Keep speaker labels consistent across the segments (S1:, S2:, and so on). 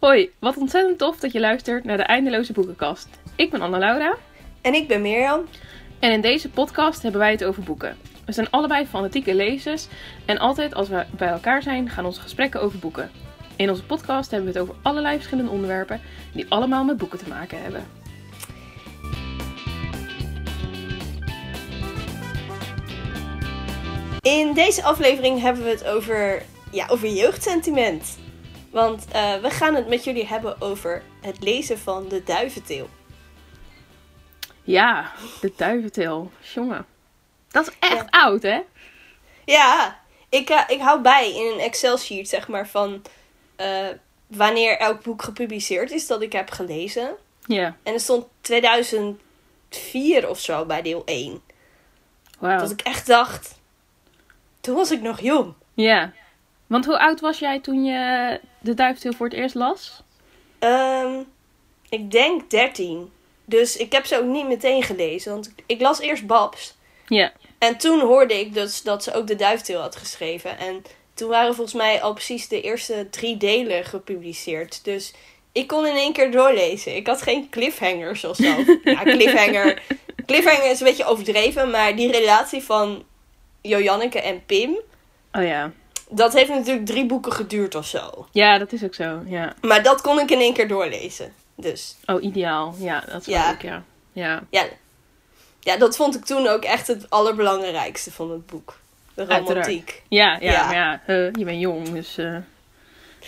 S1: Hoi, wat ontzettend tof dat je luistert naar de Eindeloze Boekenkast. Ik ben Anna-Laura
S2: En ik ben Mirjam.
S1: en in deze podcast hebben wij het over boeken. We zijn allebei fanatieke lezers en altijd als we bij elkaar zijn gaan onze gesprekken over boeken. In onze podcast hebben we het over allerlei verschillende onderwerpen die allemaal met boeken te maken hebben.
S2: In deze aflevering hebben we het over, ja, over jeugdsentiment. Want eh, we gaan het met jullie hebben over het lezen van De Duiventil.
S1: Ja, de duiventil. Jongen. Dat is echt
S2: Ja.
S1: oud, hè?
S2: Ja, ik, eh, ik hou bij in een Excel-sheet, zeg maar, van eh, wanneer elk boek gepubliceerd is dat ik heb gelezen.
S1: Ja.
S2: En er stond 2004 of zo bij deel 1.
S1: Wauw.
S2: Dat ik echt dacht, toen was ik nog jong.
S1: Ja. Want hoe oud was jij toen je de duiventil voor het eerst las?
S2: Ehm, ik denk 13. Dus ik heb ze ook niet meteen gelezen. Want ik las eerst Babs.
S1: Ja.
S2: En toen hoorde ik dus dat ze ook de Duiftil had geschreven. En toen waren volgens mij al precies de eerste drie delen gepubliceerd. Dus ik kon in één keer doorlezen. Ik had geen cliffhangers of zo. ja, cliffhanger. Cliffhanger is een beetje overdreven. Maar die relatie van Joanneke en Pim.
S1: Oh ja.
S2: Dat heeft natuurlijk drie boeken geduurd of zo.
S1: Ja, dat is ook zo. Ja.
S2: Maar dat kon ik in één keer doorlezen. Dus
S1: Oh, ideaal. Ja, dat is
S2: Ja.
S1: leuk, ja. Ja.
S2: ja, ja, dat vond ik toen ook echt het allerbelangrijkste van het boek. De romantiek.
S1: Ja, ja,
S2: Ja.
S1: maar ja, eh, je bent jong, dus eh,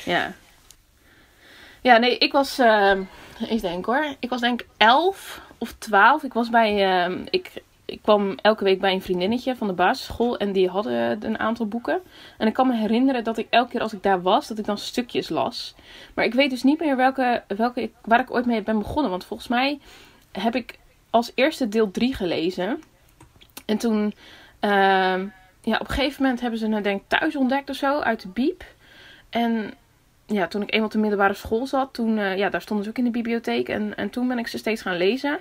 S1: ja. Ja, nee, ik was, eh, ik denk hoor, ik was denk ik elf of twaalf. Ik was bij, ik, ik kwam elke week bij een vriendinnetje van de basisschool en die hadden een aantal boeken. En ik kan me herinneren dat ik elke keer als ik daar was, dat ik dan stukjes las. Maar ik weet dus niet meer welke, welke waar ik ooit mee ben begonnen. Want volgens mij heb ik als eerste deel 3 gelezen. En toen, ehm, ja, op een gegeven moment hebben ze het denk thuis ontdekt of zo, uit de biep. En ja, toen ik eenmaal op de middelbare school zat, toen, eh, ja, daar stonden ze ook in de bibliotheek. En, en toen ben ik ze steeds gaan lezen.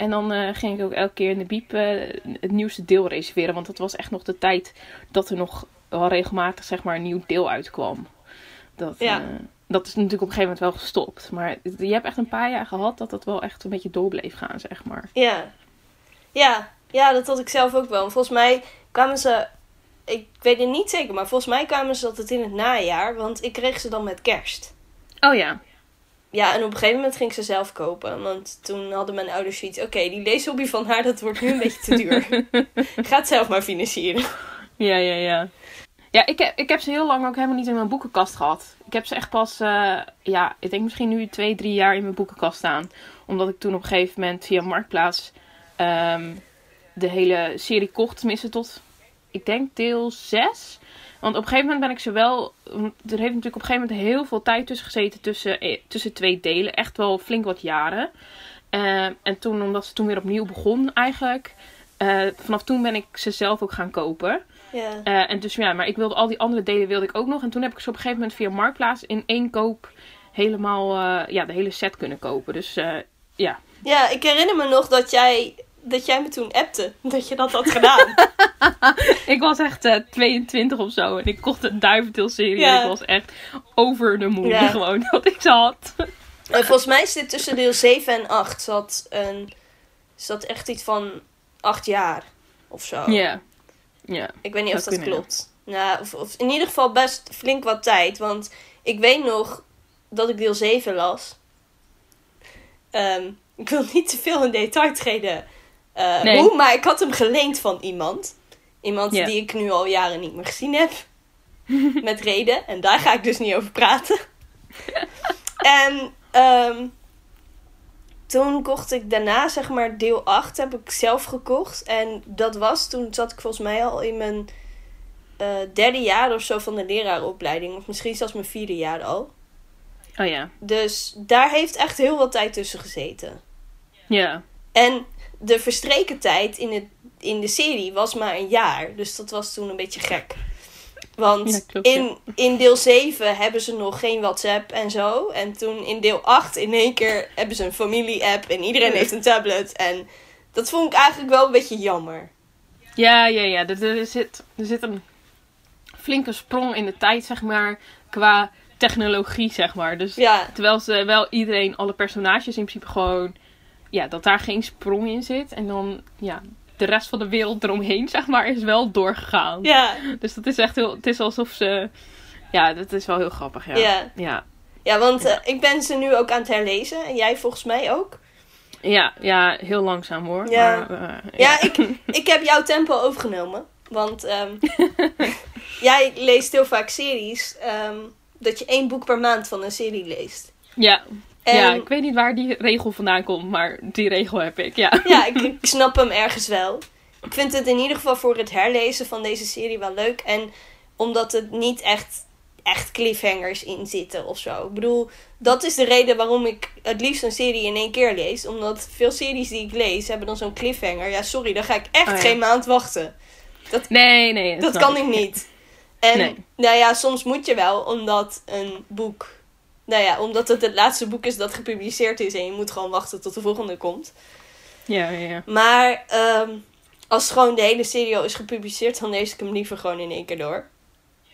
S1: En dan eh, ging ik ook elke keer in de biep eh, het nieuwste deel reserveren. Want dat was echt nog de tijd dat er nog wel regelmatig zeg maar, een nieuw deel uitkwam. Dat,
S2: Ja.
S1: eh, dat is natuurlijk op een gegeven moment wel gestopt. Maar je hebt echt een paar jaar gehad dat dat wel echt een beetje door bleef gaan, zeg maar.
S2: Ja. ja, ja, dat had ik zelf ook wel. En volgens mij kwamen ze, ik weet het niet zeker, maar volgens mij kwamen ze altijd in het najaar, want ik kreeg ze dan met kerst.
S1: Oh ja,
S2: Ja, en op een gegeven moment ging ik ze zelf kopen. Want toen hadden mijn ouders zoiets. Oké, die leeshobby van haar, dat wordt nu een beetje te duur. Ga het zelf maar financieren.
S1: Ja, ja, ja. Ja, ik heb, ik heb ze heel lang ook helemaal niet in mijn boekenkast gehad. Ik heb ze echt pas, eh, ja, ik denk misschien nu twee, drie jaar in mijn boekenkast staan. Omdat ik toen op een gegeven moment via Marktplaats ehm, de hele serie kocht. Tenminste tot, ik denk deel 6. Want op een gegeven moment ben ik ze wel... Er heeft natuurlijk op een gegeven moment heel veel tijd tussen gezeten tussen, eh, tussen twee delen. Echt wel flink wat jaren. Eh, en toen, omdat ze toen weer opnieuw begon eigenlijk... eh, vanaf toen ben ik ze zelf ook gaan kopen.
S2: Ja.
S1: En dus ja, maar ik wilde al die andere delen wilde ik ook nog. En toen heb ik ze op een gegeven moment via Marktplaats in één koop helemaal ja, de hele set kunnen kopen. Dus ja.
S2: ja, ik herinner me nog dat jij, dat jij me toen appte. Dat je dat had gedaan.
S1: ik was echt eh, 22 of zo en ik kocht een duiventil-serie.
S2: Ja.
S1: En ik was echt over de moe
S2: Ja.
S1: gewoon dat ik ze had.
S2: en volgens mij zit tussen deel 7 en 8 zat, een, zat echt iets van 8 jaar of zo.
S1: Ja. Ja.
S2: Ik weet niet of dat
S1: kunnen,
S2: klopt. Nou, of, of in ieder geval best flink wat tijd. Want ik weet nog dat ik deel 7 las. Ehm, ik wil niet te veel in detail treden. eh,
S1: Nee.
S2: hoe, maar ik had hem geleend van iemand. Iemand die ik nu al jaren niet meer gezien heb. Met reden. En daar ga ik dus niet over praten. en ehm, toen kocht ik daarna, zeg maar, deel 8 heb ik zelf gekocht. En dat was, toen zat ik volgens mij al in mijn eh, derde jaar of zo van de leraaropleiding. Of misschien zelfs mijn vierde jaar al.
S1: Oh ja.
S2: Dus daar heeft echt heel wat tijd tussen gezeten.
S1: Ja.
S2: En de verstreken tijd in, het, in de serie was maar een jaar. Dus dat was toen een beetje gek. Want
S1: Ja, klopt, ja.
S2: in, in deel 7 hebben ze nog geen WhatsApp en zo. En toen in deel 8 in één keer hebben ze een familie-app. En iedereen heeft een tablet. En dat vond ik eigenlijk wel een beetje jammer.
S1: Ja, ja, ja. Er, er, zit, er zit een flinke sprong in de tijd, zeg maar. Qua technologie, zeg maar. Dus
S2: Ja,
S1: terwijl ze wel iedereen, alle personages in principe gewoon, ja, dat daar geen sprong in zit. En dan, ja, de rest van de wereld eromheen, zeg maar, is wel doorgegaan.
S2: ja,
S1: Dus dat is echt heel, het is alsof ze, ja, dat is wel heel grappig, ja.
S2: ja.
S1: Ja,
S2: ja want eh, ik ben ze nu ook aan het herlezen. En jij volgens mij ook.
S1: ja, ja heel langzaam hoor.
S2: Ja.
S1: Maar, eh,
S2: Ja, ik, ik heb jouw tempo overgenomen. Want ehm, jij leest heel vaak series. ehm, dat je één boek per maand van een serie leest.
S1: ja.
S2: En
S1: ja, ik weet niet waar die regel vandaan komt, maar die regel heb ik, ja.
S2: ja, ik, ik snap hem ergens wel. Ik vind het in ieder geval voor het herlezen van deze serie wel leuk. En omdat het niet echt, echt cliffhangers in zitten of zo. Ik bedoel, dat is de reden waarom ik het liefst een serie in één keer lees. Omdat veel series die ik lees hebben dan zo'n cliffhanger. Ja, sorry, dan ga ik echt
S1: Oh ja.
S2: geen maand wachten.
S1: Nee, nee.
S2: Dat kan ik niet. En
S1: Nee.
S2: nou ja, soms moet je wel, omdat een boek. Nou ja, omdat het het laatste boek is dat gepubliceerd is en je moet gewoon wachten tot de volgende komt.
S1: Ja, ja, ja.
S2: Maar ehm, als gewoon de hele serie al is gepubliceerd, dan lees ik hem liever gewoon in één keer door.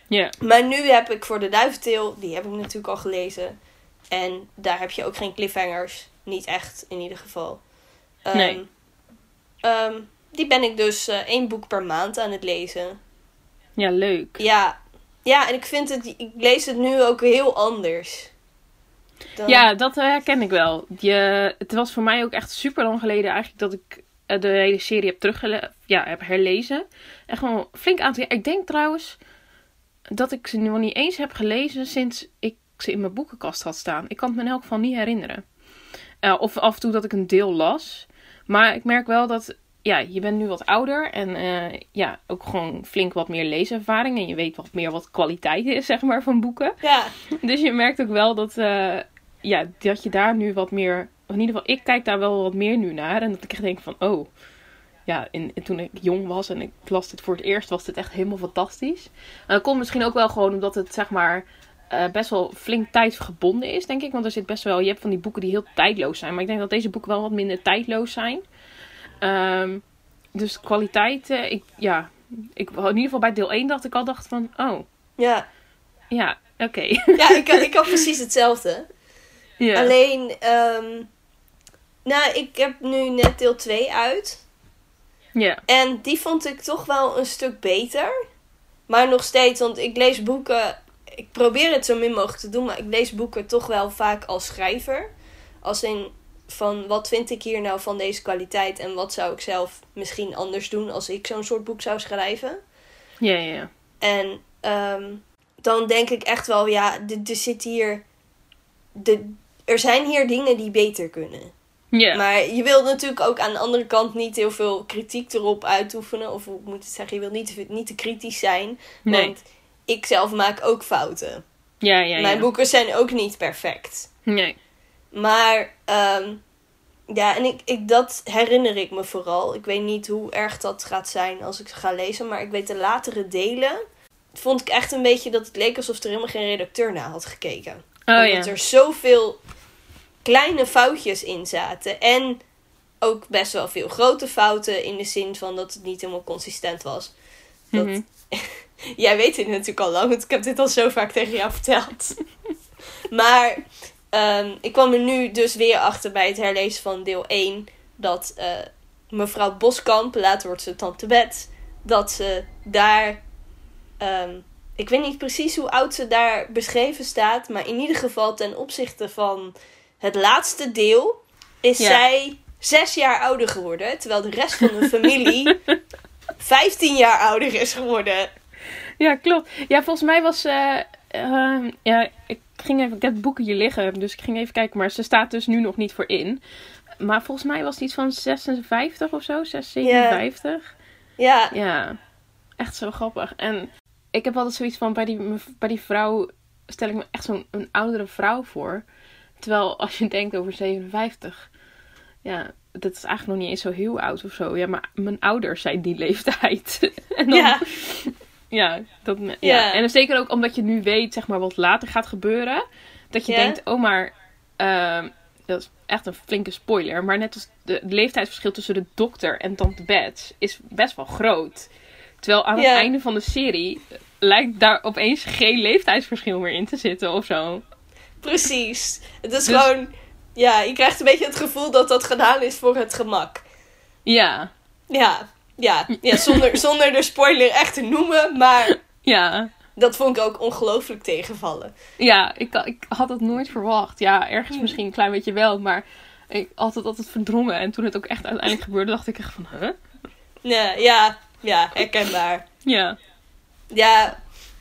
S1: Ja,
S2: Maar nu heb ik voor de Duiventeel, die heb ik natuurlijk al gelezen. En daar heb je ook geen cliffhangers. Niet echt, in ieder geval. Ehm,
S1: Nee.
S2: ehm, die ben ik dus eh, één boek per maand aan het lezen.
S1: ja leuk.
S2: Ja, ja en ik vind het, ik lees het nu ook heel anders. Dan-
S1: Ja, dat herken ik wel. Je, het was voor mij ook echt super lang geleden eigenlijk dat ik eh, de hele serie heb teruggele ja, heb herlezen. En gewoon flink aantal jaar. Ik denk trouwens dat ik ze nog niet eens heb gelezen sinds ik ze in mijn boekenkast had staan. Ik kan het me in elk geval niet herinneren. Eh, of af en toe dat ik een deel las. Maar ik merk wel dat, ja, je bent nu wat ouder en eh, ja, ook gewoon flink wat meer leeservaring. En je weet wat meer wat kwaliteit is, zeg maar, van boeken.
S2: Ja,
S1: Dus je merkt ook wel dat, ja, dat je daar nu wat meer. In ieder geval, ik kijk daar wel wat meer nu naar. En dat ik echt denk van, oh. Ja, in, toen ik jong was en ik las dit voor het eerst, was dit echt helemaal fantastisch. En dat komt misschien ook wel gewoon omdat het, zeg maar, eh, best wel flink tijdgebonden is, denk ik. Want er zit best wel, je hebt van die boeken die heel tijdloos zijn. Maar ik denk dat deze boeken wel wat minder tijdloos zijn. Ehm, dus kwaliteit, ik, ja. Ik, in ieder geval bij deel 1 dacht ik al dacht van, oh,
S2: ja.
S1: ja, oké.
S2: ja ik, ik had precies hetzelfde. Alleen, ehm, nou, ik heb nu net deel 2 uit.
S1: ja.
S2: En die vond ik toch wel een stuk beter. Maar nog steeds, want ik lees boeken. Ik probeer het zo min mogelijk te doen, maar ik lees boeken toch wel vaak als schrijver. Als in van wat vind ik hier nou van deze kwaliteit en wat zou ik zelf misschien anders doen als ik zo'n soort boek zou schrijven.
S1: Ja, ja, ja.
S2: En ehm, dan denk ik echt wel, ja, er zit hier. De, er zijn hier dingen die beter kunnen.
S1: Ja.
S2: Maar je wilt natuurlijk ook aan de andere kant niet heel veel kritiek erop uitoefenen. Of hoe moet ik het zeggen, je wilt niet te, niet te kritisch zijn.
S1: nee.
S2: Want ik zelf maak ook fouten.
S1: Ja, ja, ja.
S2: Mijn boeken zijn ook niet perfect.
S1: Nee.
S2: Maar ehm, ja, en ik, ik, dat herinner ik me vooral. Ik weet niet hoe erg dat gaat zijn als ik ze ga lezen. Maar ik weet de latere delen. Vond ik echt een beetje dat het leek alsof er helemaal geen redacteur naar had gekeken.
S1: Oh
S2: Omdat
S1: ja.
S2: er zoveel kleine foutjes in zaten. En ook best wel veel grote fouten in de zin van dat het niet helemaal consistent was. Dat,
S1: Mhm.
S2: Jij weet dit natuurlijk al lang, want ik heb dit al zo vaak tegen jou verteld. maar ehm, ik kwam er nu dus weer achter bij het herlezen van deel 1 dat eh, mevrouw Boskamp, later wordt ze tante Bet, dat ze daar. ehm, ik weet niet precies hoe oud ze daar beschreven staat, maar in ieder geval ten opzichte van het laatste deel is
S1: Ja.
S2: zij zes jaar ouder geworden, terwijl de rest van de familie 15 jaar ouder is geworden.
S1: Ja, klopt. Ja, volgens mij was... eh ehm, ja, ik ging even... Ik heb het boeken hier liggen, dus ik ging even kijken. Maar ze staat dus nu nog niet voor in. Maar volgens mij was het iets van 56 of zo. 6, 57.
S2: Ja,
S1: Ja. Echt zo grappig. En ik heb altijd zoiets van... Bij die, bij die vrouw stel ik me echt zo'n een oudere vrouw voor. Terwijl als je denkt over 57... Ja, dat is eigenlijk nog niet eens zo heel oud of zo. Ja, maar mijn ouders zijn die leeftijd. en dan,
S2: ja,
S1: ja, dat, ja.
S2: Ja.
S1: En zeker ook omdat je nu weet, zeg maar, wat later gaat gebeuren. Dat je
S2: Ja.
S1: denkt, oh maar, ehm, dat is echt een flinke spoiler. Maar net als de, de leeftijdsverschil tussen de dokter en tante Bets is best wel groot. Terwijl aan het einde van de serie lijkt daar opeens geen leeftijdsverschil meer in te zitten of zo.
S2: Precies. Het is
S1: Dus-
S2: gewoon... Ja, je krijgt een beetje het gevoel dat dat gedaan is voor het gemak.
S1: Ja,
S2: Ja, ja, ja zonder, zonder de spoiler echt te noemen. Maar
S1: ja.
S2: dat vond ik ook ongelooflijk tegenvallen.
S1: Ja, ik, ik had het nooit verwacht. Ja, ergens misschien een klein beetje wel, maar ik had het altijd verdrongen. En toen het ook echt uiteindelijk gebeurde, dacht ik echt van, huh?
S2: Nee, ja, ja, herkenbaar.
S1: Ja.
S2: Ja,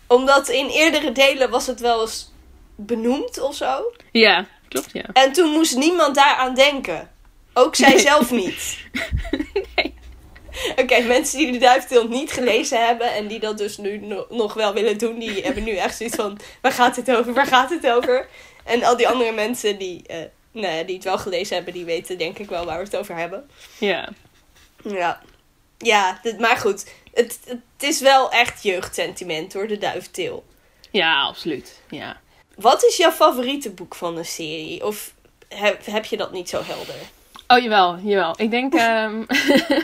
S2: omdat in eerdere delen was het wel eens benoemd of zo.
S1: Ja, klopt, ja.
S2: En toen moest niemand daaraan denken. Ook zij
S1: Nee.
S2: zelf niet.
S1: Nee.
S2: Oké, mensen die de Duiventil niet gelezen hebben en die dat dus nu no- nog wel willen doen, die hebben nu echt zoiets van: waar gaat het over? Waar gaat het over? En al die andere mensen die, nou ja, die het wel gelezen hebben, die weten denk ik wel waar we het over hebben.
S1: Ja.
S2: Ja, ja dit, maar goed. Het, het is wel echt jeugdsentiment hoor, de Duiventil.
S1: Ja, absoluut. Ja.
S2: Wat is jouw favoriete boek van de serie? Of heb, heb je dat niet zo helder?
S1: Oh, jawel, jawel. Ik denk, ehm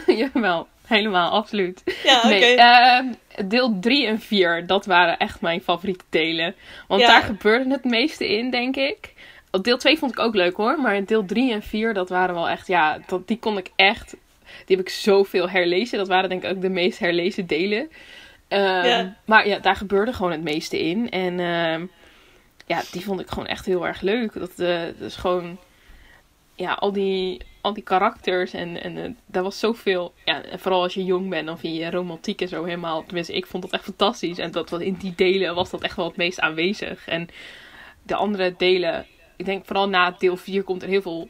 S1: jawel, helemaal, absoluut.
S2: Ja, oké.
S1: Nee, ehm, deel 3 en 4, dat waren echt mijn favoriete delen. Want
S2: Ja.
S1: daar gebeurde het meeste in, denk ik. Deel 2 vond ik ook leuk hoor, maar deel 3 en 4, dat waren wel echt, ja, dat, die kon ik echt, die heb ik zoveel herlezen. Dat waren denk ik ook de meest herlezen delen. Ehm,
S2: Ja.
S1: Maar ja, daar gebeurde gewoon het meeste in. En ehm, ja, die vond ik gewoon echt heel erg leuk. Dat, eh, dat is gewoon, ja, al die, al die karakters en, en eh, daar was zoveel. Ja, vooral als je jong bent, dan vind je romantiek en zo helemaal. Tenminste, ik vond dat echt fantastisch. En dat, in die delen was dat echt wel het meest aanwezig. En de andere delen, ik denk vooral na deel 4 komt er heel veel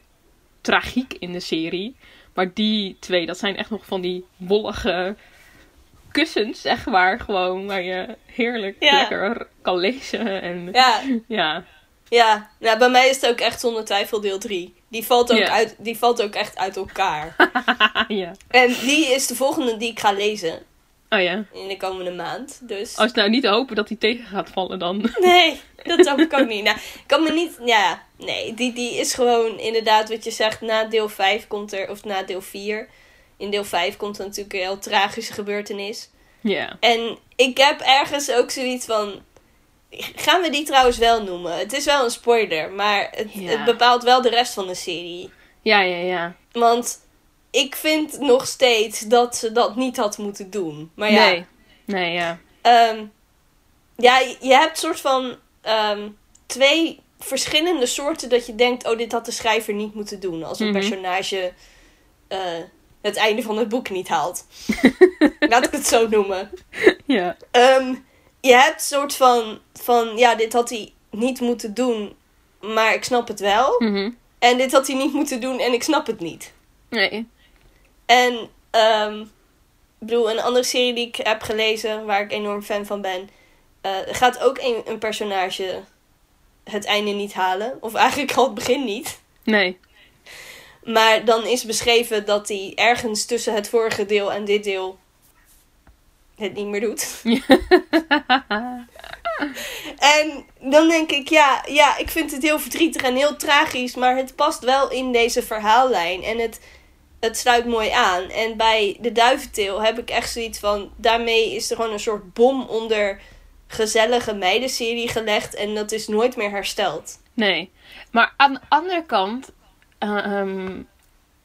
S1: tragiek in de serie. Maar die twee, dat zijn echt nog van die wollige kussens, zeg maar. Gewoon waar je heerlijk
S2: Ja.
S1: lekker kan lezen. En ja,
S2: Ja,
S1: ja,
S2: ja. Bij mij is het ook echt zonder twijfel deel 3. Die valt ook, uit, die valt ook echt uit elkaar.
S1: ja.
S2: en die is de volgende die ik ga lezen
S1: Oh ja.
S2: in de komende maand. Dus
S1: Als nou niet hopen dat hij tegen gaat vallen dan.
S2: nee, dat hoop ik ook niet. Nou, ik kan me niet... Ja, nee, die, die is gewoon inderdaad wat je zegt. Na deel 5 komt er... Of na deel 4. In deel 5 komt er natuurlijk een heel tragische gebeurtenis.
S1: Ja.
S2: En ik heb ergens ook zoiets van. Gaan we die trouwens wel noemen? Het is wel een spoiler, maar het, bepaalt wel de rest van de serie.
S1: Ja, ja, ja.
S2: Want ik vind nog steeds dat ze dat niet had moeten doen. Maar ja,
S1: Nee. Nee, ja.
S2: ehm, ja je- je hebt soort van ehm, twee verschillende soorten dat je denkt: oh, dit had de schrijver niet moeten doen. Als een
S1: Mhm.
S2: personage eh, het einde van het boek niet haalt. Laat ik het zo noemen.
S1: Ja.
S2: Ehm, je hebt soort van, van, ja, dit had hij niet moeten doen, maar ik snap het wel.
S1: Mhm.
S2: En dit had hij niet moeten doen en ik snap het niet.
S1: Nee.
S2: En, ehm, ik bedoel, een andere serie die ik heb gelezen, waar ik enorm fan van ben, eh, gaat ook een, een personage het einde niet halen. Of eigenlijk al het begin niet.
S1: Nee.
S2: Maar dan is beschreven dat hij ergens tussen het vorige deel en dit deel het niet meer doet. En dan denk ik, ja, ja, ik vind het heel verdrietig en heel tragisch, maar het past wel in deze verhaallijn en het, het sluit mooi aan. En bij de duiventeel heb ik echt zoiets van, daarmee is er gewoon een soort bom onder gezellige meidenserie gelegd en dat is nooit meer hersteld.
S1: Nee. Maar aan de andere kant. Eh, ehm,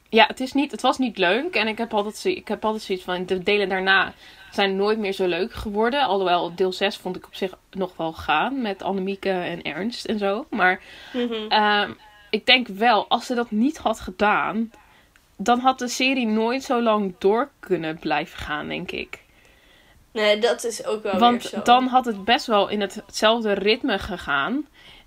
S1: ja, het, is niet, het was niet leuk. En ik heb, altijd, ik heb altijd zoiets van. De delen daarna zijn nooit meer zo leuk geworden. Alhoewel deel 6 vond ik op zich nog wel gaan. Met Annemieke en Ernst en zo. Maar
S2: Mhm.
S1: ehm, ik denk wel, als ze dat niet had gedaan. Dan had de serie nooit zo lang door kunnen blijven gaan, denk ik.
S2: Nee, dat is ook wel weer
S1: Want
S2: zo.
S1: dan had het best wel in hetzelfde ritme gegaan.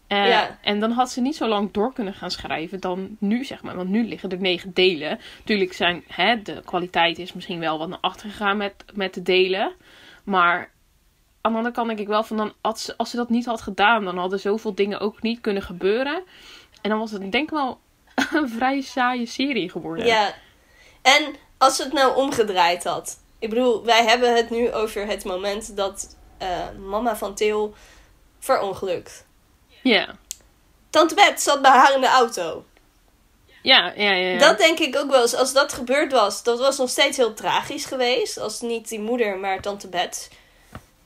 S1: Eh,
S2: Ja.
S1: En dan had ze niet zo lang door kunnen gaan schrijven dan nu, zeg maar. Want nu liggen er negen delen. Tuurlijk zijn hè, de kwaliteit is misschien wel wat naar achter gegaan met, met de delen. Maar aan de andere kant denk ik wel van dan, als, ze, als ze dat niet had gedaan, dan hadden zoveel dingen ook niet kunnen gebeuren. En dan was het denk ik wel een vrij saaie serie geworden.
S2: Ja. En als ze het nou omgedraaid had. Ik bedoel, wij hebben het nu over het moment dat eh, mama van Til verongelukt.
S1: Ja.
S2: Tante Bet zat bij haar in de auto.
S1: Ja, ja, ja. ja.
S2: Dat denk ik ook wel eens. Als dat gebeurd was, dat was nog steeds heel tragisch geweest. Als niet die moeder, maar tante Bet.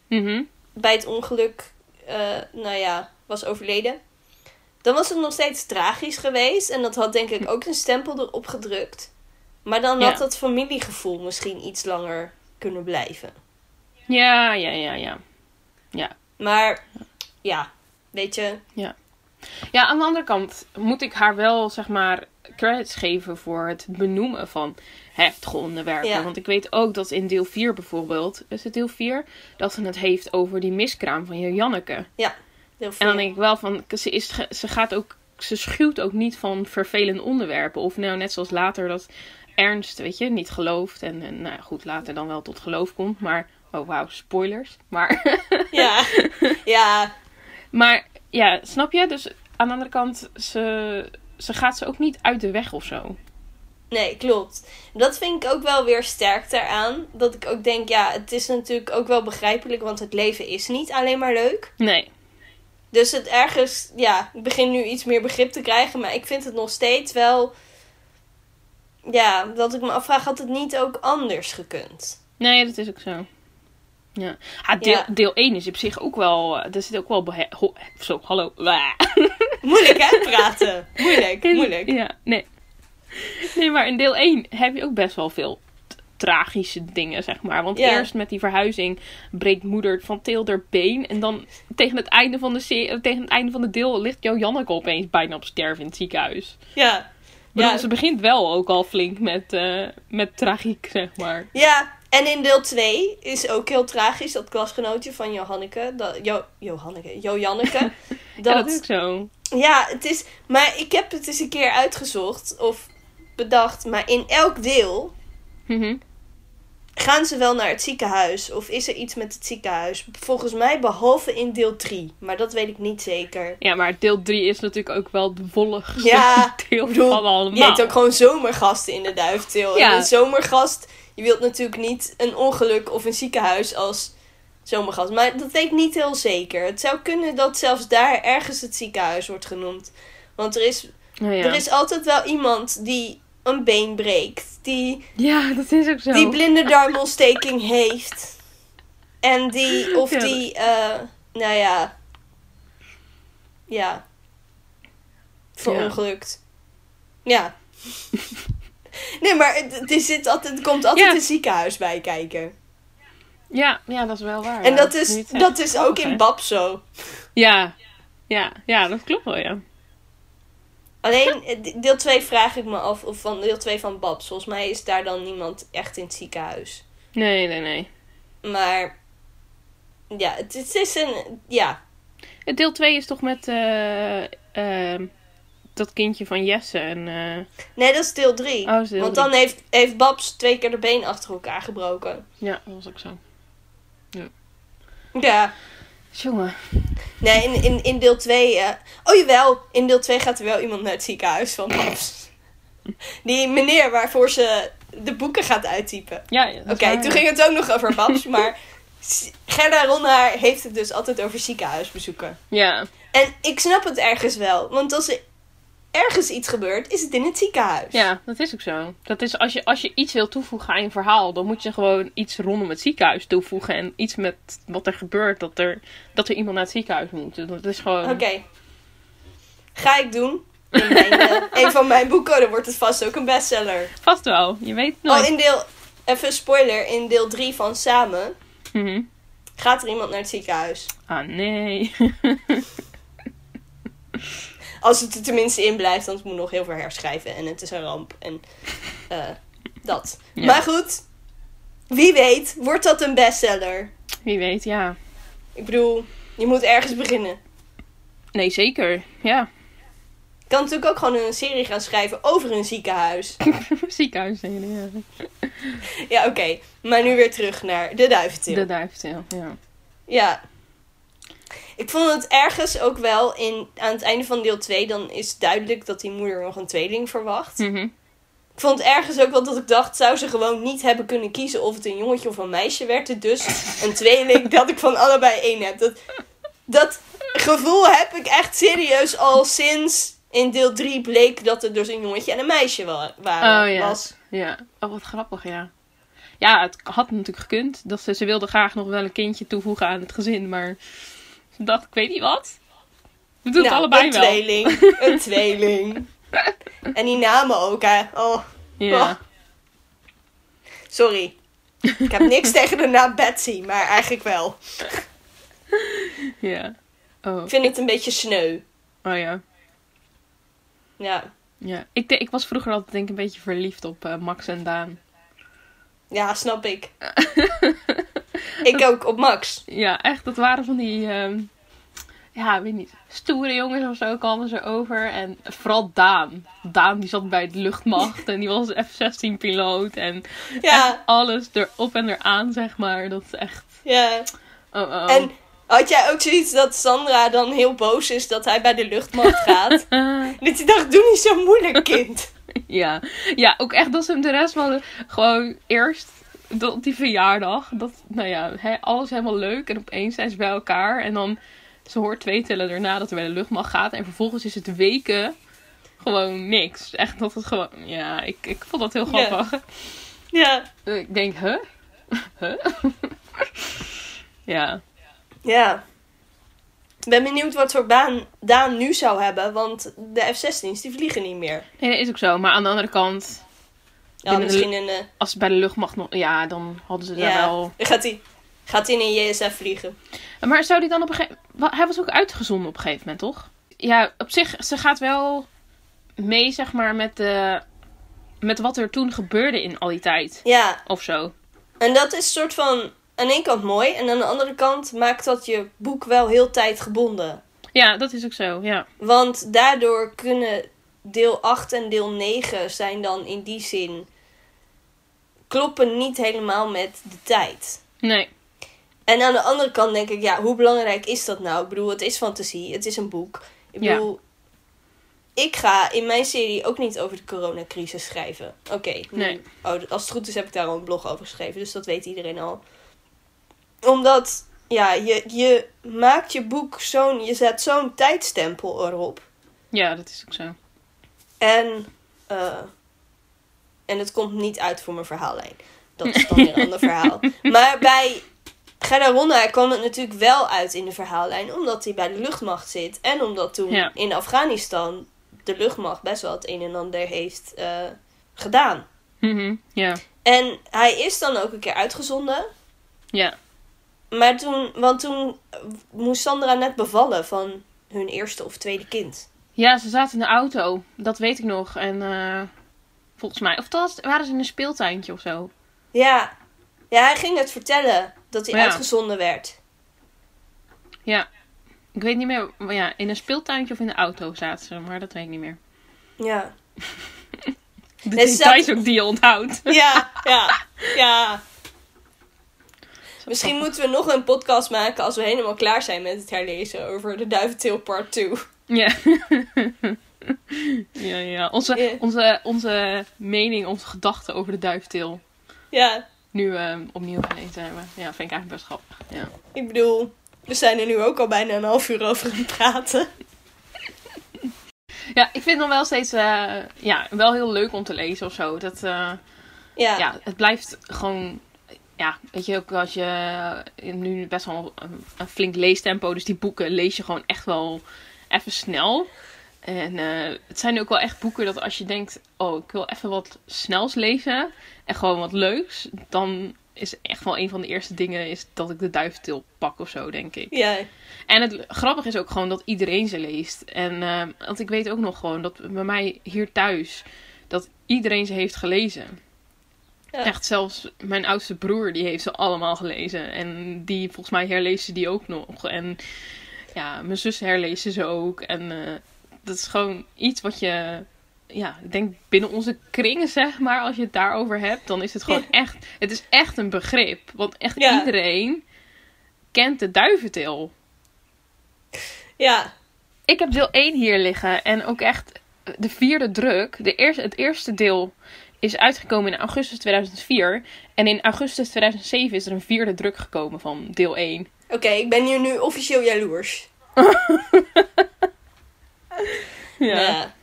S1: Mhm.
S2: bij het ongeluk, eh, nou ja, was overleden. Dan was het nog steeds tragisch geweest. En dat had denk ik ook een stempel erop gedrukt. Maar dan
S1: Ja.
S2: had dat familiegevoel misschien iets langer kunnen blijven.
S1: Ja, ja, ja, ja.
S2: Maar ja, weet je.
S1: Ja, aan de andere kant moet ik haar wel, zeg maar, credits geven voor het benoemen van heftige onderwerpen.
S2: Ja.
S1: Want ik weet ook dat in deel 4 bijvoorbeeld, is het deel 4, dat ze het heeft over die miskraam van Janneke.
S2: Heel
S1: En
S2: veel.
S1: dan denk ik wel van, ze, is, ze gaat ook, ze schuwt ook niet van vervelende onderwerpen. Of nou, net zoals later dat Ernst, weet je, niet gelooft. En, en nou ja, goed, later dan wel tot geloof komt. Maar, oh wauw, spoilers. Maar,
S2: Ja, ja,
S1: maar ja, snap je? Dus aan de andere kant, ze, ze gaat ze ook niet uit de weg of zo.
S2: nee, klopt. Dat vind ik ook wel weer sterk daaraan. Dat ik ook denk, ja, het is natuurlijk ook wel begrijpelijk, want het leven is niet alleen maar leuk.
S1: Nee.
S2: Dus het ergens, ja, ik begin nu iets meer begrip te krijgen, maar ik vind het nog steeds wel, ja, dat ik me afvraag, had het niet ook anders gekund?
S1: Nee, dat is ook zo. Ja. Ah, deel,
S2: Ja.
S1: deel 1 is op zich ook wel, eh, er zit ook wel, ho- zo, hallo.
S2: Moeilijk hè, praten. Moeilijk, moeilijk.
S1: Ja, nee. Nee, maar in deel 1 heb je ook best wel veel tragische dingen, zeg maar. Want
S2: Ja.
S1: eerst met die verhuizing breekt moeder van Til haar been. En dan tegen het einde van de, tegen het einde van de deel ligt jouw Janneke opeens bijna op sterven in het ziekenhuis.
S2: Ja.
S1: Bedoel,
S2: Ja.
S1: Ze begint wel ook al flink met, eh, met tragiek, zeg maar.
S2: Ja, en in deel 2 is ook heel tragisch dat klasgenootje van Johanneke, dat, jo, Johanneke, Jojanneke,
S1: Ja, dat is
S2: dat,
S1: ook zo.
S2: ja, het is, maar ik heb het eens een keer uitgezocht of bedacht, maar in elk deel
S1: Mhm.
S2: Gaan ze wel naar het ziekenhuis of is er iets met het ziekenhuis? Volgens mij behalve in deel 3, maar dat weet ik niet zeker.
S1: Ja, maar deel 3 is natuurlijk ook wel de volgste
S2: Ja,
S1: deel
S2: bedoel,
S1: van allemaal.
S2: Je hebt ook gewoon zomergasten in de duiftil.
S1: Ja.
S2: En een zomergast, je wilt natuurlijk niet een ongeluk of een ziekenhuis als zomergast. Maar dat weet ik niet heel zeker. Het zou kunnen dat zelfs daar ergens het ziekenhuis wordt genoemd. Want er is,
S1: Oh, ja.
S2: er is altijd wel iemand die een been breekt. Die,
S1: ja, dat is ook zo.
S2: die blinde darmontsteking heeft. En die, of
S1: Ja.
S2: die, eh, nou ja, ja, verongelukt. Ja. nee, maar het, is, het, altijd, komt altijd
S1: Ja.
S2: een ziekenhuis bij kijken.
S1: Ja, ja, dat is wel waar.
S2: En dat is, dat is ook in? Bab zo.
S1: Ja. Ja, ja, dat klopt wel, ja.
S2: Alleen eh, deel 2 vraag ik me af, of van deel 2 van Babs. Volgens mij is daar dan niemand echt in het ziekenhuis.
S1: Nee, nee, nee.
S2: Maar ja, het, het is een, ja,
S1: Het Deel 2 is toch met eh, ehm, dat kindje van Jesse en... eh,
S2: nee, dat is deel 3.
S1: Oh, deel
S2: Want
S1: drie.
S2: dan heeft, heeft Babs twee keer de been achter elkaar gebroken.
S1: Ja, dat was ook zo.
S2: Ja.
S1: Jongen.
S2: Nee, in, in, in deel 2. eh oh jawel, in deel 2 gaat er wel iemand naar het ziekenhuis van Babs. Die meneer waarvoor ze de boeken gaat uittypen.
S1: Ja, ja,
S2: Oké, toen ging het ook nog over Babs, maar Gerda Ronhaar heeft het dus altijd over ziekenhuisbezoeken.
S1: Ja,
S2: En ik snap het ergens wel, want als er ergens iets gebeurt, is het in het ziekenhuis.
S1: ja, dat is ook zo. Dat is als je, als je iets wil toevoegen aan je verhaal, dan moet je gewoon iets rondom het ziekenhuis toevoegen. En iets met wat er gebeurt, dat er, dat er iemand naar het ziekenhuis moet. Dat is gewoon...
S2: Oké. Ga ik doen. In mijn, eh, een van mijn boeken, dan wordt het vast ook een bestseller.
S1: Vast wel, je weet het nooit.
S2: Oh, in deel... Even spoiler. In deel 3 van Samen
S1: Mhm.
S2: gaat er iemand naar het ziekenhuis.
S1: Ah, nee.
S2: Als het er tenminste in blijft, want het moet nog heel veel herschrijven. En het is een ramp. En eh, dat.
S1: Ja.
S2: Maar goed. Wie weet, wordt dat een bestseller?
S1: Wie weet, ja.
S2: Ik bedoel, je moet ergens beginnen.
S1: Nee, zeker. Ja.
S2: Je kan natuurlijk ook gewoon een serie gaan schrijven over een ziekenhuis.
S1: Ziekenhuis, nee, nee, ja.
S2: Ja, oké. Maar nu weer terug naar de duiventil.
S1: De duiventil, ja.
S2: Ja. Ik vond het ergens ook wel in, aan het einde van deel 2, dan is duidelijk dat die moeder nog een tweeling verwacht.
S1: Mhm.
S2: Ik vond het ergens ook wel dat ik dacht, zou ze gewoon niet hebben kunnen kiezen of het een jongetje of een meisje werd. Dus een tweeling, dat ik van allebei één heb. Dat, dat gevoel heb ik echt serieus al sinds in deel 3 bleek dat er dus een jongetje en een meisje wa- waren,
S1: Oh, ja.
S2: was.
S1: Ja. Oh, wat grappig, ja. ja, het had natuurlijk gekund. Dat ze, ze wilde graag nog wel een kindje toevoegen aan het gezin. Maar dacht, ik weet niet wat. We doen het
S2: Nou,
S1: allebei
S2: een
S1: wel.
S2: tweeling. Een tweeling. En die namen ook, hè. Oh,
S1: Ja.
S2: Oh. sorry. Ik heb niks tegen de naam Betsy, maar eigenlijk wel.
S1: ja. Oh.
S2: Ik vind het een beetje sneu.
S1: oh ja.
S2: Ja.
S1: Ja. Ik, ik was vroeger altijd denk ik een beetje verliefd op eh, Max en Daan.
S2: Ja, snap ik. ik ook, op Max.
S1: Ja, echt. Dat waren van die, ehm, ja, weet niet, stoere jongens of zo kwamen ze over. En vooral Daan. Daan die zat bij de luchtmacht en die was F-16 piloot. En
S2: Ja,
S1: alles erop en eraan, zeg maar. Dat is echt,
S2: ja.
S1: oh oh.
S2: En had jij ook zoiets dat Sandra dan heel boos is dat hij bij de luchtmacht gaat? dat hij dacht, doe niet zo moeilijk, kind.
S1: ja. ja, ook echt dat ze hem de rest van gewoon eerst op die verjaardag. Dat, nou ja, alles helemaal leuk. En opeens zijn ze bij elkaar. En dan, ze hoort twee tellen daarna dat er bij de luchtmacht gaat. En vervolgens is het weken gewoon niks. Echt dat het gewoon, ja, ik, ik vond dat heel
S2: Ja.
S1: grappig.
S2: Ja.
S1: Ik denk, huh? Huh? ja.
S2: Ja. Ik ben benieuwd wat voor baan Daan nu zou hebben, want de F-16's die vliegen niet meer.
S1: Nee, dat is ook zo. Maar aan de andere kant,
S2: Ja,
S1: de-
S2: misschien een... eh,
S1: als ze bij de luchtmacht nog, ja, dan hadden ze daar
S2: ja,
S1: wel...
S2: gaat hij gaat hij in een JSF vliegen.
S1: Maar zou die dan op een gegeven Hij was ook uitgezonden op een gegeven moment, toch? Ja, op zich, ze gaat wel mee, zeg maar, met, de, met wat er toen gebeurde in al die tijd.
S2: Ja,
S1: Of zo.
S2: en dat is soort van aan één kant mooi en aan de andere kant maakt dat je boek wel heel tijdgebonden.
S1: Ja, dat is ook zo, ja.
S2: Want daardoor kunnen deel 8 en deel 9 zijn dan in die zin kloppen niet helemaal met de tijd.
S1: Nee.
S2: En aan de andere kant denk ik, ja, hoe belangrijk is dat nou? Ik bedoel, het is fantasie, het is een boek. Ik
S1: Ja.
S2: bedoel, ik ga in mijn serie ook niet over de coronacrisis schrijven. Oké,
S1: Nee.
S2: oh, als het goed is heb ik daar al een blog over geschreven, dus dat weet iedereen al. Omdat, ja, je, je maakt je boek zo'n, je zet zo'n tijdstempel erop.
S1: Ja, dat is ook zo.
S2: En, eh, en het komt niet uit voor mijn verhaallijn. Dat is dan weer een ander verhaal. Maar bij Gerda kwam het natuurlijk wel uit in de verhaallijn. Omdat hij bij de luchtmacht zit. En omdat toen
S1: Ja.
S2: in Afghanistan de luchtmacht best wel het een en ander heeft eh, gedaan.
S1: Mhm, Ja.
S2: En hij is dan ook een keer uitgezonden.
S1: Ja.
S2: Maar toen, want toen moest Sandra net bevallen van hun eerste of tweede kind.
S1: Ja, ze zaten in de auto. Dat weet ik nog. En eh, volgens mij... Of dat waren ze in een speeltuintje of zo.
S2: Ja. ja, hij ging het vertellen dat hij
S1: Ja.
S2: uitgezonden werd.
S1: Ja. Ik weet niet meer... maar Ja, in een speeltuintje of in de auto zaten ze. Maar dat weet ik niet meer.
S2: Ja.
S1: De
S2: Nee,
S1: details ook die je onthoudt.
S2: Ja, ja, ja. Misschien moeten we nog een podcast maken als we helemaal klaar zijn met het herlezen over de Duiventil Part 2.
S1: Ja. ja, ja. Onze, onze, onze mening, onze gedachten over de duiftil.
S2: Ja,
S1: Nu eh, opnieuw gelezen hebben. Ja, vind ik eigenlijk best grappig. Ja.
S2: ik bedoel, we zijn er nu ook al bijna een half uur over aan het praten.
S1: ja, ik vind het nog wel steeds eh, ja, wel heel leuk om te lezen of zo. Dat, eh,
S2: Ja,
S1: ja, het blijft gewoon. Ja, weet je ook als je eh, nu best wel een, een flink leestempo, dus die boeken lees je gewoon echt wel even snel. En eh, het zijn ook wel echt boeken dat als je denkt, oh, ik wil even wat snels lezen en gewoon wat leuks, dan is echt wel een van de eerste dingen is dat ik de duiftil pak of zo, denk ik.
S2: ja,
S1: En het grappige is ook gewoon dat iedereen ze leest. En eh, want ik weet ook nog gewoon dat bij mij hier thuis, dat iedereen ze heeft gelezen.
S2: Ja.
S1: Echt, zelfs mijn oudste broer, die heeft ze allemaal gelezen. En die, volgens mij herleest ze die ook nog. En ja, mijn zus herleest ze ook. En eh, dat is gewoon iets wat je, ja, ik denk binnen onze kringen, zeg maar, als je het daarover hebt, dan is het gewoon echt, het is echt een begrip. Want echt
S2: Ja.
S1: iedereen kent de duiventil.
S2: ja,
S1: Ik heb deel 1 hier liggen en ook echt de vierde druk. De eerste, het eerste deel is uitgekomen in augustus 2004. En in augustus 2007 is er een vierde druk gekomen van deel 1.
S2: Oké, ik ben hier nu officieel jaloers. Ja.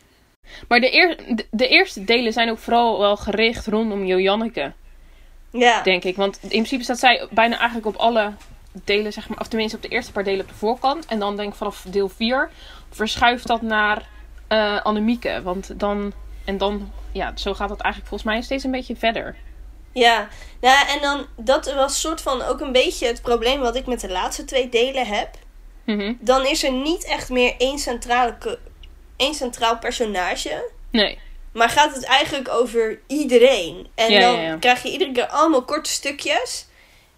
S1: Maar de, eer, de, de eerste delen zijn ook vooral wel gericht rondom Joanneke.
S2: Ja.
S1: denk ik. Want in principe staat zij bijna eigenlijk op alle delen, zeg maar, of tenminste op de eerste paar delen op de voorkant. En dan denk ik vanaf deel 4 verschuift dat naar eh Annemieke. Want dan, en dan, ja, zo gaat dat eigenlijk volgens mij steeds een beetje verder.
S2: Ja, nou, en dan, dat was soort van ook een beetje het probleem wat ik met de laatste twee delen heb.
S1: Mhm.
S2: Dan is er niet echt meer één, centrale, één centraal personage.
S1: Nee.
S2: Maar gaat het eigenlijk over iedereen. En
S1: Ja,
S2: dan
S1: ja, ja.
S2: krijg je iedere keer allemaal korte stukjes.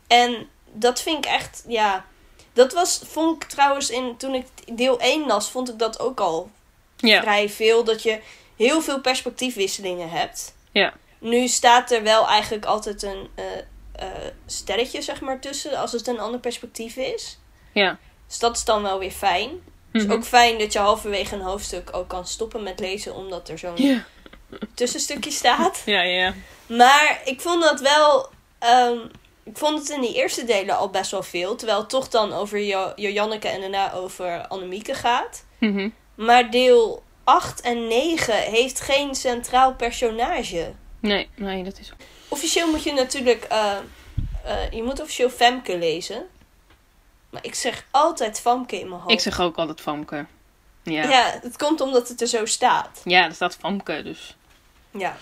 S2: En dat vind ik echt, ja. Dat was, vond ik trouwens, in, toen ik deel 1 las, vond ik dat ook al
S1: Ja.
S2: vrij veel. Dat je heel veel perspectiefwisselingen hebt.
S1: Ja.
S2: Nu staat er wel eigenlijk altijd een eh, eh, sterretje, zeg maar, tussen. Als het een ander perspectief is.
S1: Ja.
S2: Dus dat is dan wel weer fijn. Het
S1: Mhm.
S2: is ook fijn dat je halverwege een hoofdstuk ook kan stoppen met lezen. Omdat er zo'n tussenstukje staat.
S1: Ja, ja.
S2: Maar ik vond dat wel. ehm, ik vond het in die eerste delen al best wel veel. Terwijl het toch dan over jo Jojanneke en daarna over Annemieke gaat.
S1: Mhm.
S2: Maar deel 8 en 9 heeft geen centraal personage.
S1: Nee, nee, dat is...
S2: Officieel moet je natuurlijk. eh, eh, je moet officieel Femke lezen. Maar ik zeg altijd Famke in mijn hoofd.
S1: Ik zeg ook altijd Famke. Ja.
S2: ja.
S1: Ja,
S2: het komt omdat het er zo staat.
S1: er staat Famke, dus...
S2: Ja.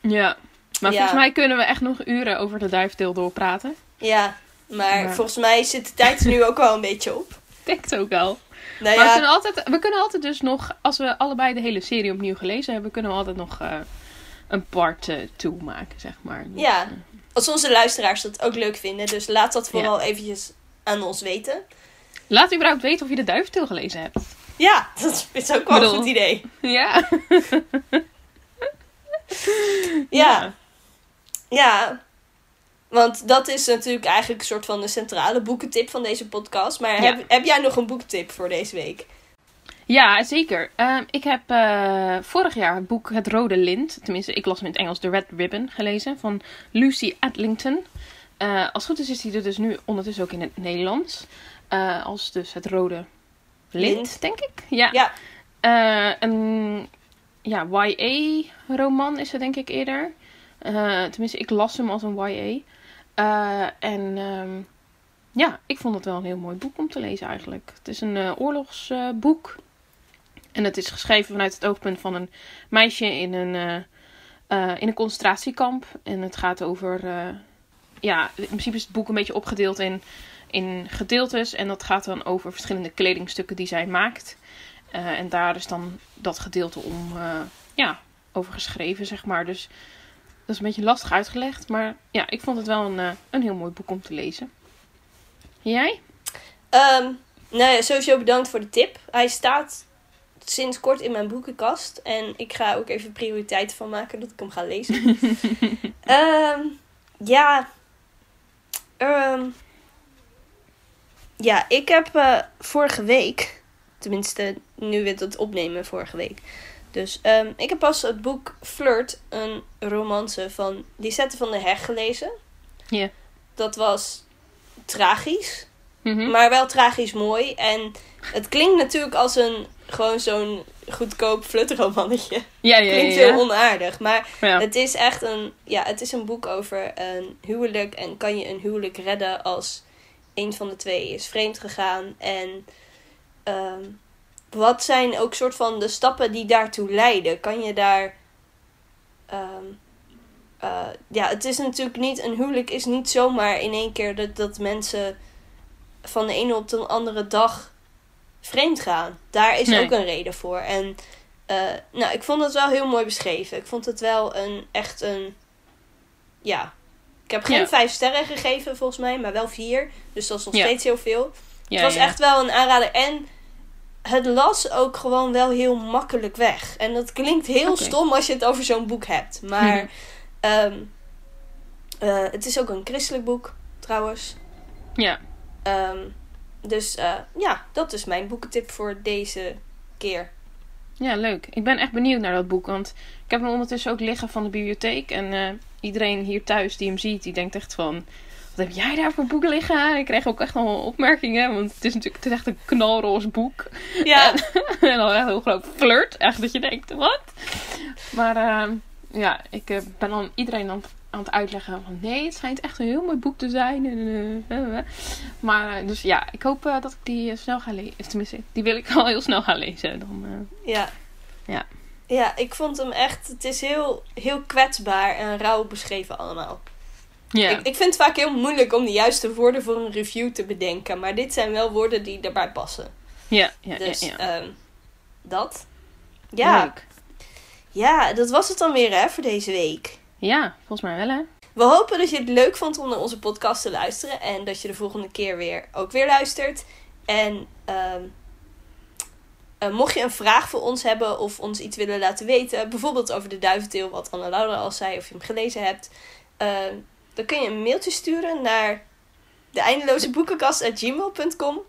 S1: Ja. Maar
S2: Ja.
S1: volgens mij kunnen we echt nog uren over de duifdeel doorpraten.
S2: Ja. Maar
S1: Maar-
S2: volgens mij zit de tijd er nu ook wel een beetje op.
S1: Ik denk het ook wel.
S2: Nou
S1: Maar we
S2: ja,
S1: kunnen, altijd, we kunnen altijd dus nog, als we allebei de hele serie opnieuw gelezen hebben, kunnen we altijd nog eh, een part 2 maken, zeg maar. Dus,
S2: Ja.
S1: eh,
S2: Als onze luisteraars dat ook leuk vinden. Dus laat dat vooral eventjes aan ons weten.
S1: laat überhaupt weten of je de duifdeel gelezen hebt.
S2: Ja, dat is ook wel een goed idee.
S1: Ja.
S2: Ja. Ja. Want dat is natuurlijk eigenlijk een soort van de centrale boekentip van deze podcast. Maar
S1: Ja.
S2: heb, heb jij nog een boekentip voor deze week?
S1: Ja, zeker. Ehm, ik heb eh, vorig jaar het boek Het Rode Lint, tenminste ik las hem in het Engels, The Red Ribbon, gelezen van Lucy Adlington. Eh, als het goed is, is die er dus nu ondertussen ook in het Nederlands. Eh, als dus Het Rode Lint,
S2: Lint.
S1: denk ik. Ja.
S2: Ja.
S1: Eh, een ja, YA-roman is het denk ik eerder. Tenminste, ik las hem als een YA. En ehm, ja, ik vond het wel een heel mooi boek om te lezen eigenlijk. Het is een oorlogsboek. en het is geschreven vanuit het oogpunt van een meisje in een, in een concentratiekamp. En het gaat over... ja, in principe is het boek een beetje opgedeeld in, in gedeeltes. En dat gaat dan over verschillende kledingstukken die zij maakt. Eh, en daar is dan dat gedeelte om, eh, ja, over geschreven, zeg maar. Dus dat is een beetje lastig uitgelegd. Maar ja, ik vond het wel een, eh, een heel mooi boek om te lezen. Jij?
S2: Ehm, nou ja, sowieso bedankt voor de tip. Hij staat sinds kort in mijn boekenkast. En ik ga ook even prioriteit van maken dat ik hem ga lezen. Ehm, ja. Ehm, ja, ik heb eh, vorige week. Tenminste, nu we het opnemen vorige week. Dus ehm, ik heb pas het boek Flirt, een romance van Lisette van der Heg gelezen.
S1: Ja.
S2: Dat was tragisch.
S1: Mhm.
S2: Maar wel tragisch mooi. En het klinkt natuurlijk als een gewoon zo'n goedkoop flutromannetje.
S1: Ja, ja, ja.
S2: Klinkt heel onaardig. Maar het is echt een, ja, het is een boek over een huwelijk. En kan je een huwelijk redden als een van de twee is vreemd gegaan. En ehm, wat zijn ook soort van de stappen die daartoe leiden? Kan je daar. ehm, eh, ja, het is natuurlijk niet. Een huwelijk is niet zomaar in één keer dat, dat mensen van de ene op de andere dag vreemd gaan. Daar is
S1: Nee.
S2: ook een reden voor. En eh, nou, ik vond het wel heel mooi beschreven. Ik vond het wel een echt een. Ja. Ik heb geen
S1: Ja.
S2: vijf sterren gegeven volgens mij, maar wel vier. Dus dat is nog
S1: Ja.
S2: steeds heel veel.
S1: Ja,
S2: het was echt wel een aanrader. En het las ook gewoon wel heel makkelijk weg. En dat klinkt heel stom als je het over zo'n boek hebt. Maar eh, het is ook een christelijk boek, trouwens.
S1: Ja.
S2: Ehm, dus eh, ja, dat is mijn boekentip voor deze keer.
S1: ja, leuk. Ik ben echt benieuwd naar dat boek. Want ik heb hem ondertussen ook liggen van de bibliotheek. En eh, iedereen hier thuis die hem ziet, die denkt echt van... Wat heb jij daar voor boeken liggen? Ik kreeg ook echt al opmerkingen. Want het is natuurlijk het is echt een knalroze boek.
S2: Ja,
S1: en dan echt heel groot flirt. Echt dat je denkt, wat? Maar ehm, ja, ik eh, ben dan iedereen dan aan het uitleggen van nee, het schijnt echt een heel mooi boek te zijn. Eh. Maar eh, dus ja, ik hoop eh, dat ik die snel ga lezen. Tenminste, die wil ik al heel snel gaan lezen. Dan,
S2: Ja.
S1: Ja.
S2: Ja, ik vond hem echt... Het is heel, heel kwetsbaar en rauw beschreven allemaal.
S1: ja.
S2: Ik, ik vind het vaak heel moeilijk om de juiste woorden voor een review te bedenken. Maar dit zijn wel woorden die erbij passen.
S1: ja, ja,
S2: Dus
S1: ja, ja.
S2: ehm, dat. Ja,
S1: Leuk.
S2: ja, dat was het dan weer hè, voor deze week.
S1: Ja, volgens mij wel hè.
S2: We hopen dat je het leuk vond om naar onze podcast te luisteren. En dat je de volgende keer weer ook weer luistert. En ehm, eh, mocht je een vraag voor ons hebben of ons iets willen laten weten. Bijvoorbeeld over de duiventeel, wat Anne Laura al zei, of je hem gelezen hebt. ehm, dan kun je een mailtje sturen naar de eindeloze boekenkast.gmail.com.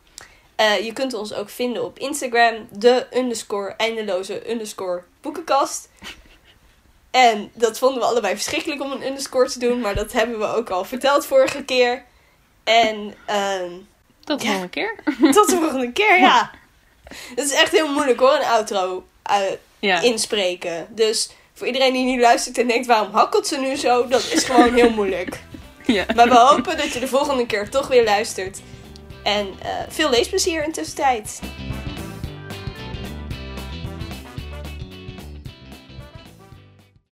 S2: Eh, je kunt ons ook vinden op Instagram, de underscore eindeloze underscore boekenkast. En dat vonden we allebei verschrikkelijk om een underscore te doen, maar dat hebben we ook al verteld vorige keer. En ehm,
S1: Tot de
S2: Ja.
S1: volgende keer.
S2: tot de volgende keer, ja. Het is echt heel moeilijk hoor, een outro eh,
S1: Ja.
S2: inspreken. Dus voor iedereen die nu luistert en denkt, waarom hakkelt ze nu zo? Dat is gewoon heel moeilijk.
S1: ja.
S2: Maar we hopen dat je de volgende keer toch weer luistert. En eh, veel leesplezier in tussentijd.